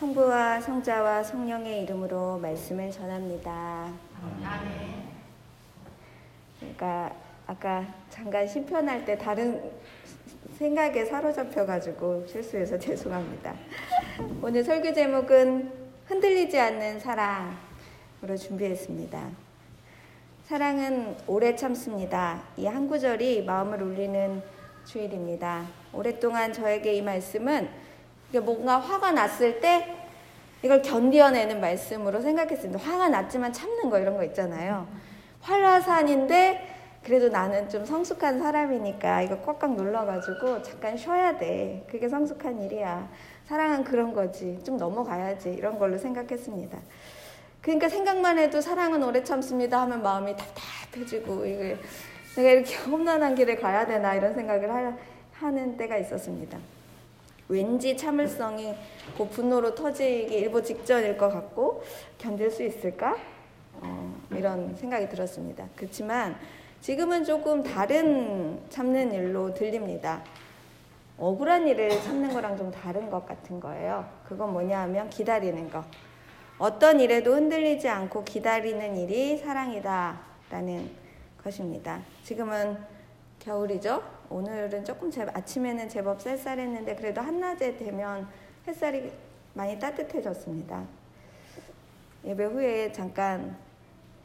성부와 성자와 성령의 이름으로 말씀을 전합니다. 그러니까 아까 잠깐 심편할 때 다른 생각에 사로잡혀가지고 실수해서 죄송합니다. 오늘 설교 제목은 흔들리지 않는 사랑으로 준비했습니다. 사랑은 오래 참습니다. 이 한 구절이 마음을 울리는 주일입니다. 오랫동안 저에게 이 말씀은 뭔가 화가 났을 때 이걸 견디어내는 말씀으로 생각했습니다. 화가 났지만 참는 거 이런 거 있잖아요. 활화산인데 그래도 나는 좀 성숙한 사람이니까 이거 꽉꽉 눌러가지고 잠깐 쉬어야 돼. 그게 성숙한 일이야. 사랑은 그런 거지. 좀 넘어가야지. 이런 걸로 생각했습니다. 그러니까 생각만 해도 사랑은 오래 참습니다 하면 마음이 답답해지고 이게 내가 이렇게 험난한 길을 가야 되나 이런 생각을 하, 하는 때가 있었습니다. 왠지 참을성이 그 분노로 터지기 일보 직전일 것 같고 견딜 수 있을까? 어, 이런 생각이 들었습니다. 그렇지만 지금은 조금 다른 참는 일로 들립니다. 억울한 일을 참는 거랑 좀 다른 것 같은 거예요. 그건 뭐냐 하면 기다리는 거. 어떤 일에도 흔들리지 않고 기다리는 일이 사랑이다. 라는 것입니다. 지금은 겨울이죠? 오늘은 조금 제, 아침에는 제법 쌀쌀했는데 그래도 한낮에 되면 햇살이 많이 따뜻해졌습니다. 예배 후에 잠깐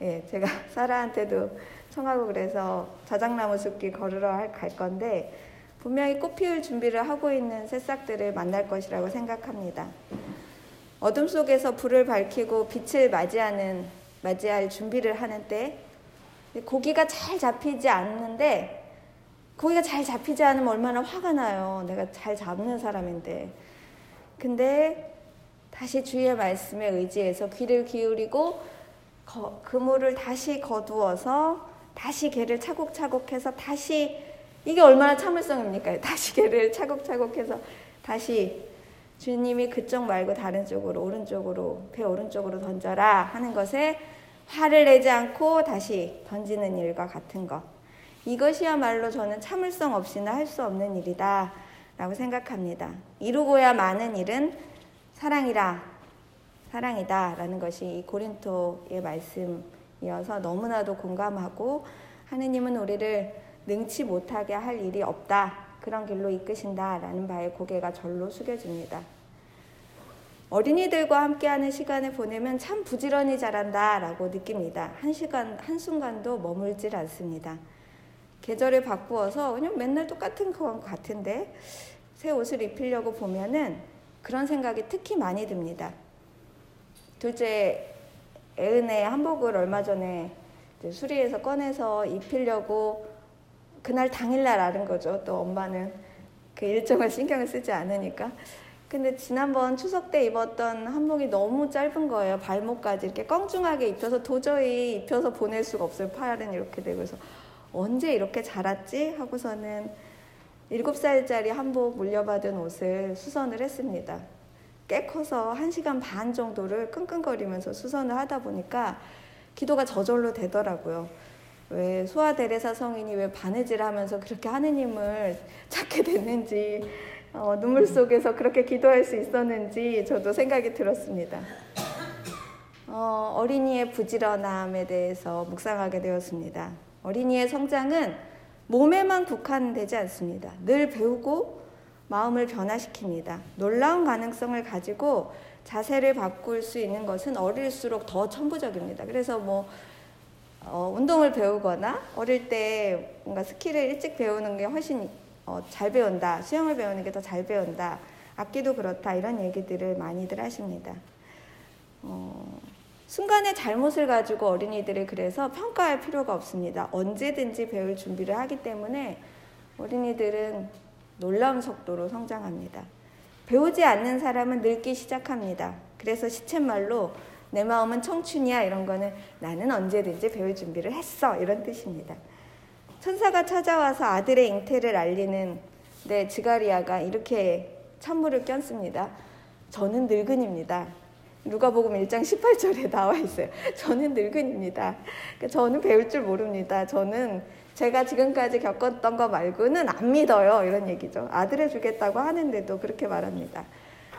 예, 제가 사라한테도 청하고 그래서 자작나무 숲길 걸으러 갈 건데 분명히 꽃 피울 준비를 하고 있는 새싹들을 만날 것이라고 생각합니다. 어둠 속에서 불을 밝히고 빛을 맞이하는 맞이할 준비를 하는 때 고기가 잘 잡히지 않는데 고기가 잘 잡히지 않으면 얼마나 화가 나요. 내가 잘 잡는 사람인데. 근데 다시 주의 말씀에 의지해서 귀를 기울이고 거, 그물을 다시 거두어서 다시 개를 차곡차곡 해서 다시 이게 얼마나 참을성입니까? 다시 개를 차곡차곡 해서 다시 주님이 그쪽 말고 다른 쪽으로 오른쪽으로 배 오른쪽으로 던져라 하는 것에 화를 내지 않고 다시 던지는 일과 같은 것. 이것이야말로 저는 참을성 없이는 할 수 없는 일이다 라고 생각합니다. 이루고야 많은 일은 사랑이라 사랑이다 라는 것이 이 고린토의 말씀이어서 너무나도 공감하고 하느님은 우리를 능치 못하게 할 일이 없다 그런 길로 이끄신다 라는 바에 고개가 절로 숙여집니다. 어린이들과 함께하는 시간을 보내면 참 부지런히 자란다 라고 느낍니다. 한 시간, 한순간도 머물질 않습니다. 계절을 바꾸어서 그냥 맨날 똑같은 것 같은데 새 옷을 입히려고 보면은 그런 생각이 특히 많이 듭니다. 둘째 애은의 한복을 얼마 전에 수리에서 꺼내서 입히려고 그날 당일날 아는 거죠. 또 엄마는 그 일정을 신경을 쓰지 않으니까. 근데 지난번 추석 때 입었던 한복이 너무 짧은 거예요. 발목까지 이렇게 껑충하게 입혀서 도저히 입혀서 보낼 수가 없어요. 팔은 이렇게 되고 그래서 언제 이렇게 자랐지? 하고서는 7살짜리 한복 물려받은 옷을 수선을 했습니다. 꽤 커서 1시간 반 정도를 끙끙거리면서 수선을 하다 보니까 기도가 저절로 되더라고요. 왜 소아 대레사 성인이 왜 바느질 하면서 그렇게 하느님을 찾게 됐는지 어, 눈물 속에서 그렇게 기도할 수 있었는지 저도 생각이 들었습니다. 어, 어린이의 부지런함에 대해서 묵상하게 되었습니다. 어린이의 성장은 몸에만 국한되지 않습니다. 늘 배우고 마음을 변화시킵니다. 놀라운 가능성을 가지고 자세를 바꿀 수 있는 것은 어릴수록 더 천부적입니다. 그래서 뭐 어, 운동을 배우거나 어릴 때 뭔가 스킬을 일찍 배우는 게 훨씬 어, 잘 배운다. 수영을 배우는 게 더 잘 배운다. 악기도 그렇다. 이런 얘기들을 많이들 하십니다. 어, 순간의 잘못을 가지고 어린이들을 그래서 평가할 필요가 없습니다. 언제든지 배울 준비를 하기 때문에 어린이들은 놀라운 속도로 성장합니다. 배우지 않는 사람은 늙기 시작합니다. 그래서 시쳇말로 내 마음은 청춘이야 이런 거는 나는 언제든지 배울 준비를 했어 이런 뜻입니다. 천사가 찾아와서 아들의 잉태를 알리는 네, 지가리아가 이렇게 찬물을 꼈습니다. 저는 늙은입니다. 누가복음 1장 18절에 나와 있어요. 저는 늙은입니다. 그러니까 저는 배울 줄 모릅니다. 저는 제가 지금까지 겪었던 거 말고는 안 믿어요. 이런 얘기죠. 아들을 주겠다고 하는데도 그렇게 말합니다.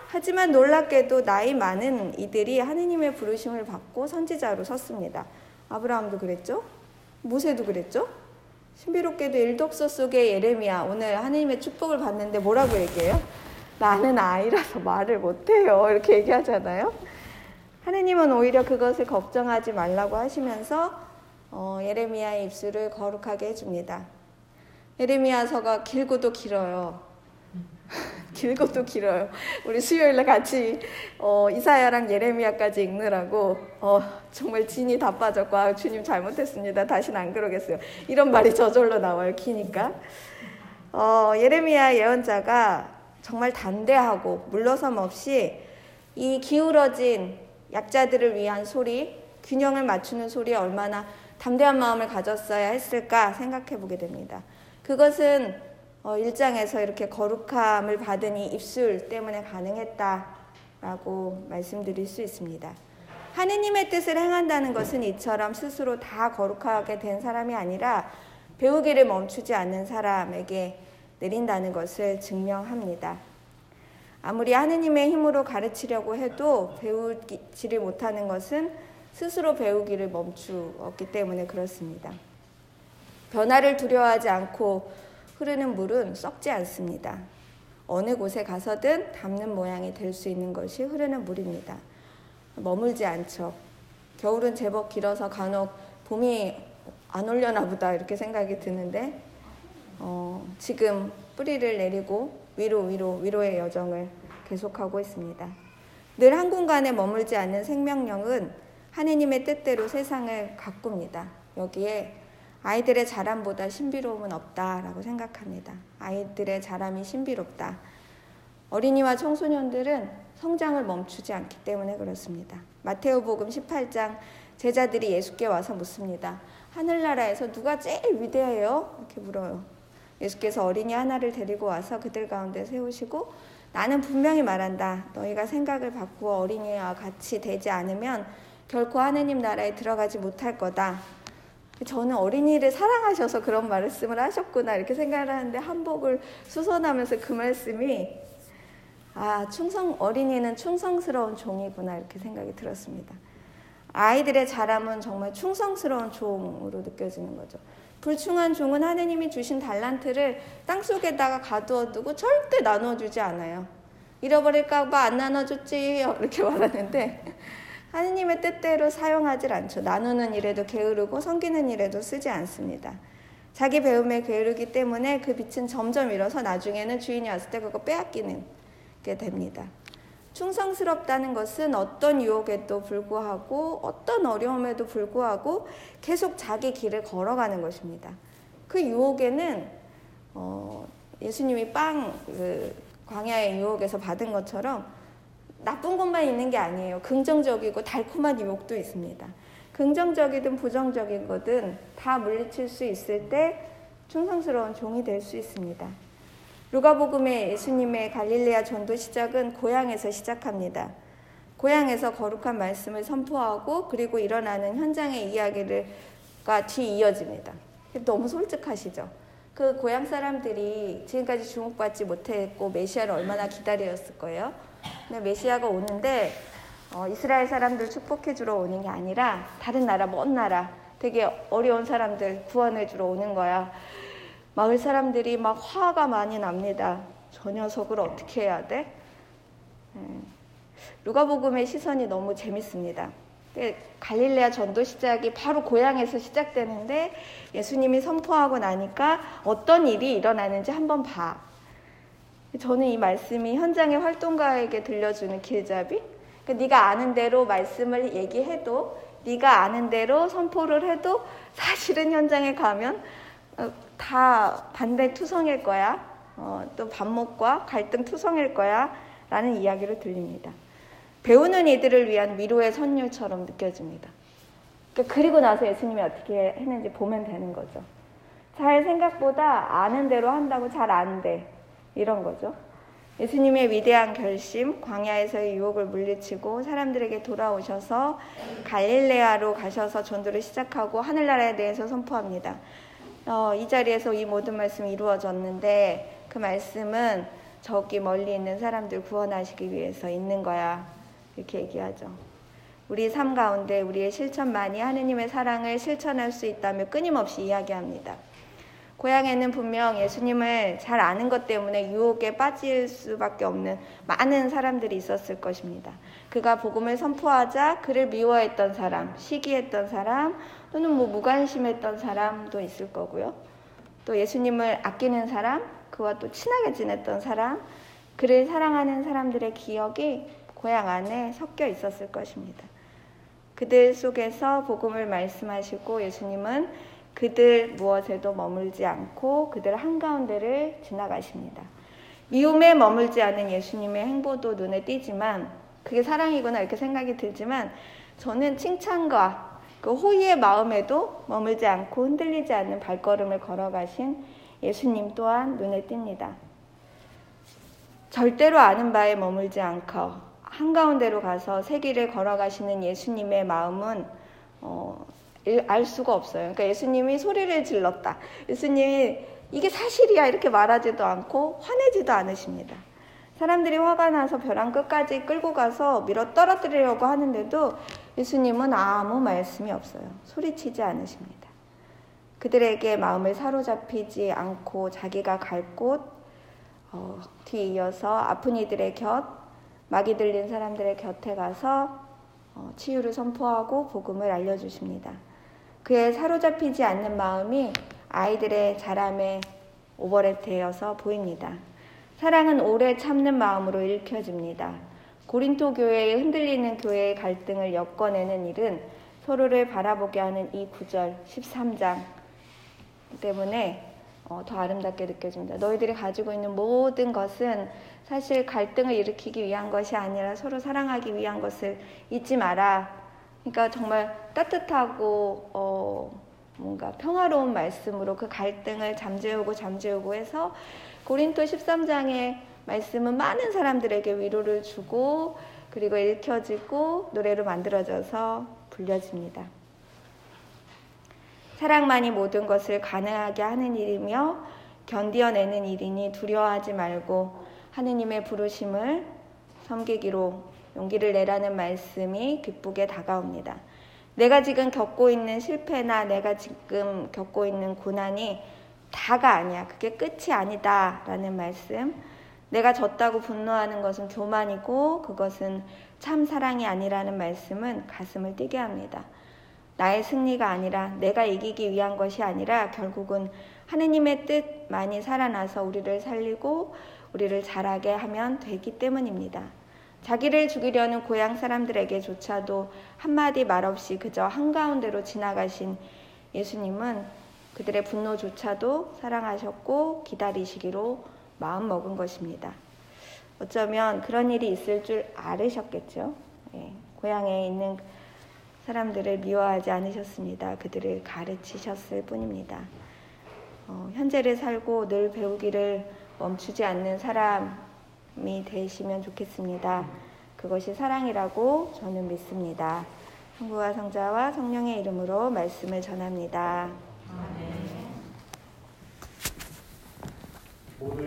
하지만 놀랍게도 나이 많은 이들이 하느님의 부르심을 받고 선지자로 섰습니다. 아브라함도 그랬죠? 모세도 그랬죠? 신비롭게도 일독서 속의 예레미야 오늘 하느님의 축복을 받는데 뭐라고 얘기해요? 나는 아이라서 말을 못해요. 이렇게 얘기하잖아요. 하느님은 오히려 그것을 걱정하지 말라고 하시면서 어, 예레미야의 입술을 거룩하게 해줍니다. 예레미야서가 길고도 길어요. 길고도 길어요. 우리 수요일에 같이 어, 이사야랑 예레미야까지 읽느라고 어, 정말 진이 다 빠졌고 아, 주님 잘못했습니다. 다시는 안 그러겠어요. 이런 말이 저절로 나와요. 기니까. 어, 예레미야 예언자가 정말 단대하고 물러섬 없이 이 기울어진 약자들을 위한 소리, 균형을 맞추는 소리에 얼마나 담대한 마음을 가졌어야 했을까 생각해 보게 됩니다. 그것은 어, 일장에서 이렇게 거룩함을 받은 이 입술 때문에 가능했다라고 말씀드릴 수 있습니다. 하느님의 뜻을 행한다는 것은 이처럼 스스로 다 거룩하게 된 사람이 아니라 배우기를 멈추지 않는 사람에게 내린다는 것을 증명합니다. 아무리 하느님의 힘으로 가르치려고 해도 배우지를 못하는 것은 스스로 배우기를 멈추었기 때문에 그렇습니다. 변화를 두려워하지 않고 흐르는 물은 썩지 않습니다. 어느 곳에 가서든 담는 모양이 될 수 있는 것이 흐르는 물입니다. 머물지 않죠. 겨울은 제법 길어서 간혹 봄이 안 올려나 보다 이렇게 생각이 드는데 어, 지금 뿌리를 내리고 위로 위로 위로의 여정을 계속하고 있습니다. 늘 한 공간에 머물지 않는 생명력은 하느님의 뜻대로 세상을 가꿉니다. 여기에 아이들의 자람보다 신비로움은 없다라고 생각합니다. 아이들의 자람이 신비롭다. 어린이와 청소년들은 성장을 멈추지 않기 때문에 그렇습니다. 마테오복음 18장 제자들이 예수께 와서 묻습니다. 하늘나라에서 누가 제일 위대해요? 이렇게 물어요. 예수께서 어린이 하나를 데리고 와서 그들 가운데 세우시고 나는 분명히 말한다. 너희가 생각을 바꾸어 어린이와 같이 되지 않으면 결코 하느님 나라에 들어가지 못할 거다. 저는 어린이를 사랑하셔서 그런 말씀을 하셨구나 이렇게 생각을 하는데 한복을 수선하면서 그 말씀이 아 충성 어린이는 충성스러운 종이구나 이렇게 생각이 들었습니다. 아이들의 자람은 정말 충성스러운 종으로 느껴지는 거죠. 불충한 종은 하느님이 주신 달란트를 땅 속에다가 가두어 두고 절대 나눠주지 않아요. 잃어버릴까봐 안 나눠줬지 이렇게 말하는데 하느님의 뜻대로 사용하질 않죠. 나누는 일에도 게으르고 섬기는 일에도 쓰지 않습니다. 자기 배움에 게으르기 때문에 그 빛은 점점 잃어서 나중에는 주인이 왔을 때 그거 빼앗기는 게 됩니다. 충성스럽다는 것은 어떤 유혹에도 불구하고 어떤 어려움에도 불구하고 계속 자기 길을 걸어가는 것입니다. 그 유혹에는 어, 예수님이 빵 그 광야의 유혹에서 받은 것처럼 나쁜 것만 있는 게 아니에요. 긍정적이고 달콤한 유혹도 있습니다. 긍정적이든 부정적인 거든 다 물리칠 수 있을 때 충성스러운 종이 될 수 있습니다. 루가복음의 예수님의 갈릴레아 전도 시작은 고향에서 시작합니다. 고향에서 거룩한 말씀을 선포하고 그리고 일어나는 현장의 이야기가 뒤 이어집니다. 너무 솔직하시죠? 그 고향 사람들이 지금까지 주목받지 못했고 메시아를 얼마나 기다렸을 거예요. 근데 메시아가 오는데 어, 이스라엘 사람들 축복해 주러 오는 게 아니라 다른 나라 먼 나라 되게 어려운 사람들 구원해 주러 오는 거야. 마을 사람들이 막 화가 많이 납니다. 저 녀석을 어떻게 해야 돼? 네. 누가복음의 시선이 너무 재밌습니다. 갈릴레아 전도 시작이 바로 고향에서 시작되는데 예수님이 선포하고 나니까 어떤 일이 일어나는지 한번 봐. 저는 이 말씀이 현장의 활동가에게 들려주는 길잡이. 그러니까 네가 아는 대로 말씀을 얘기해도 네가 아는 대로 선포를 해도 사실은 현장에 가면 어, 다 반대 투성일 거야. 어, 또 반목과 갈등 투성일 거야. 라는 이야기를 들립니다. 배우는 이들을 위한 위로의 선율처럼 느껴집니다. 그러니까 그리고 나서 예수님이 어떻게 했는지 보면 되는 거죠. 잘 생각보다 아는 대로 한다고 잘 안 돼. 이런 거죠. 예수님의 위대한 결심, 광야에서의 유혹을 물리치고 사람들에게 돌아오셔서 갈릴레아로 가셔서 전도를 시작하고 하늘나라에 대해서 선포합니다. 어, 이 자리에서 이 모든 말씀이 이루어졌는데 그 말씀은 저기 멀리 있는 사람들 구원하시기 위해서 있는 거야. 이렇게 얘기하죠. 우리 삶 가운데 우리의 실천만이 하느님의 사랑을 실천할 수 있다며 끊임없이 이야기합니다. 고향에는 분명 예수님을 잘 아는 것 때문에 유혹에 빠질 수밖에 없는 많은 사람들이 있었을 것입니다. 그가 복음을 선포하자 그를 미워했던 사람, 시기했던 사람, 또는 뭐 무관심했던 사람도 있을 거고요. 또 예수님을 아끼는 사람, 그와 또 친하게 지냈던 사람, 그를 사랑하는 사람들의 기억이 고향 안에 섞여 있었을 것입니다. 그들 속에서 복음을 말씀하시고 예수님은 그들 무엇에도 머물지 않고 그들 한가운데를 지나가십니다. 미움에 머물지 않은 예수님의 행보도 눈에 띄지만 그게 사랑이구나 이렇게 생각이 들지만 저는 칭찬과 그 호의의 마음에도 머물지 않고 흔들리지 않는 발걸음을 걸어가신 예수님 또한 눈에 띕니다. 절대로 아는 바에 머물지 않고 한가운데로 가서 세기를 걸어가시는 예수님의 마음은 어, 알 수가 없어요. 그러니까 예수님이 소리를 질렀다. 예수님이 이게 사실이야 이렇게 말하지도 않고 화내지도 않으십니다. 사람들이 화가 나서 벼랑 끝까지 끌고 가서 밀어 떨어뜨리려고 하는데도 예수님은 아무 말씀이 없어요. 소리치지 않으십니다. 그들에게 마음을 사로잡히지 않고 자기가 갈곳 어, 뒤이어서 아픈 이들의 곁, 마귀 들린 사람들의 곁에 가서 어, 치유를 선포하고 복음을 알려주십니다. 그의 사로잡히지 않는 마음이 아이들의 자람에 오버랩 되어서 보입니다. 사랑은 오래 참는 마음으로 읽혀집니다. 고린토 교회의 흔들리는 교회의 갈등을 엮어내는 일은 서로를 바라보게 하는 이 구절 13장 때문에 어, 더 아름답게 느껴집니다. 너희들이 가지고 있는 모든 것은 사실 갈등을 일으키기 위한 것이 아니라 서로 사랑하기 위한 것을 잊지 마라. 그러니까 정말 따뜻하고 어, 뭔가 평화로운 말씀으로 그 갈등을 잠재우고 잠재우고 해서 고린토 13장의 말씀은 많은 사람들에게 위로를 주고 그리고 읽혀지고 노래로 만들어져서 불려집니다. 사랑만이 모든 것을 가능하게 하는 일이며 견디어내는 일이니 두려워하지 말고 하느님의 부르심을 섬기기로 용기를 내라는 말씀이 기쁘게 다가옵니다. 내가 지금 겪고 있는 실패나 내가 지금 겪고 있는 고난이 다가 아니야. 그게 끝이 아니다. 라는 말씀. 내가 졌다고 분노하는 것은 교만이고 그것은 참 사랑이 아니라는 말씀은 가슴을 뛰게 합니다. 나의 승리가 아니라 내가 이기기 위한 것이 아니라 결국은 하느님의 뜻 많이 살아나서 우리를 살리고 우리를 자라게 하면 되기 때문입니다. 자기를 죽이려는 고향 사람들에게조차도 한마디 말 없이 그저 한가운데로 지나가신 예수님은 그들의 분노조차도 사랑하셨고 기다리시기로 마음 먹은 것입니다. 어쩌면 그런 일이 있을 줄 알으셨겠죠. 예, 고향에 있는 사람들을 미워하지 않으셨습니다. 그들을 가르치셨을 뿐입니다. 어, 현재를 살고 늘 배우기를 멈추지 않는 사람 이 되시면 좋겠습니다. 그것이 사랑이라고 저는 믿습니다. 성부와 성자와 성령의 이름으로 말씀을 전합니다.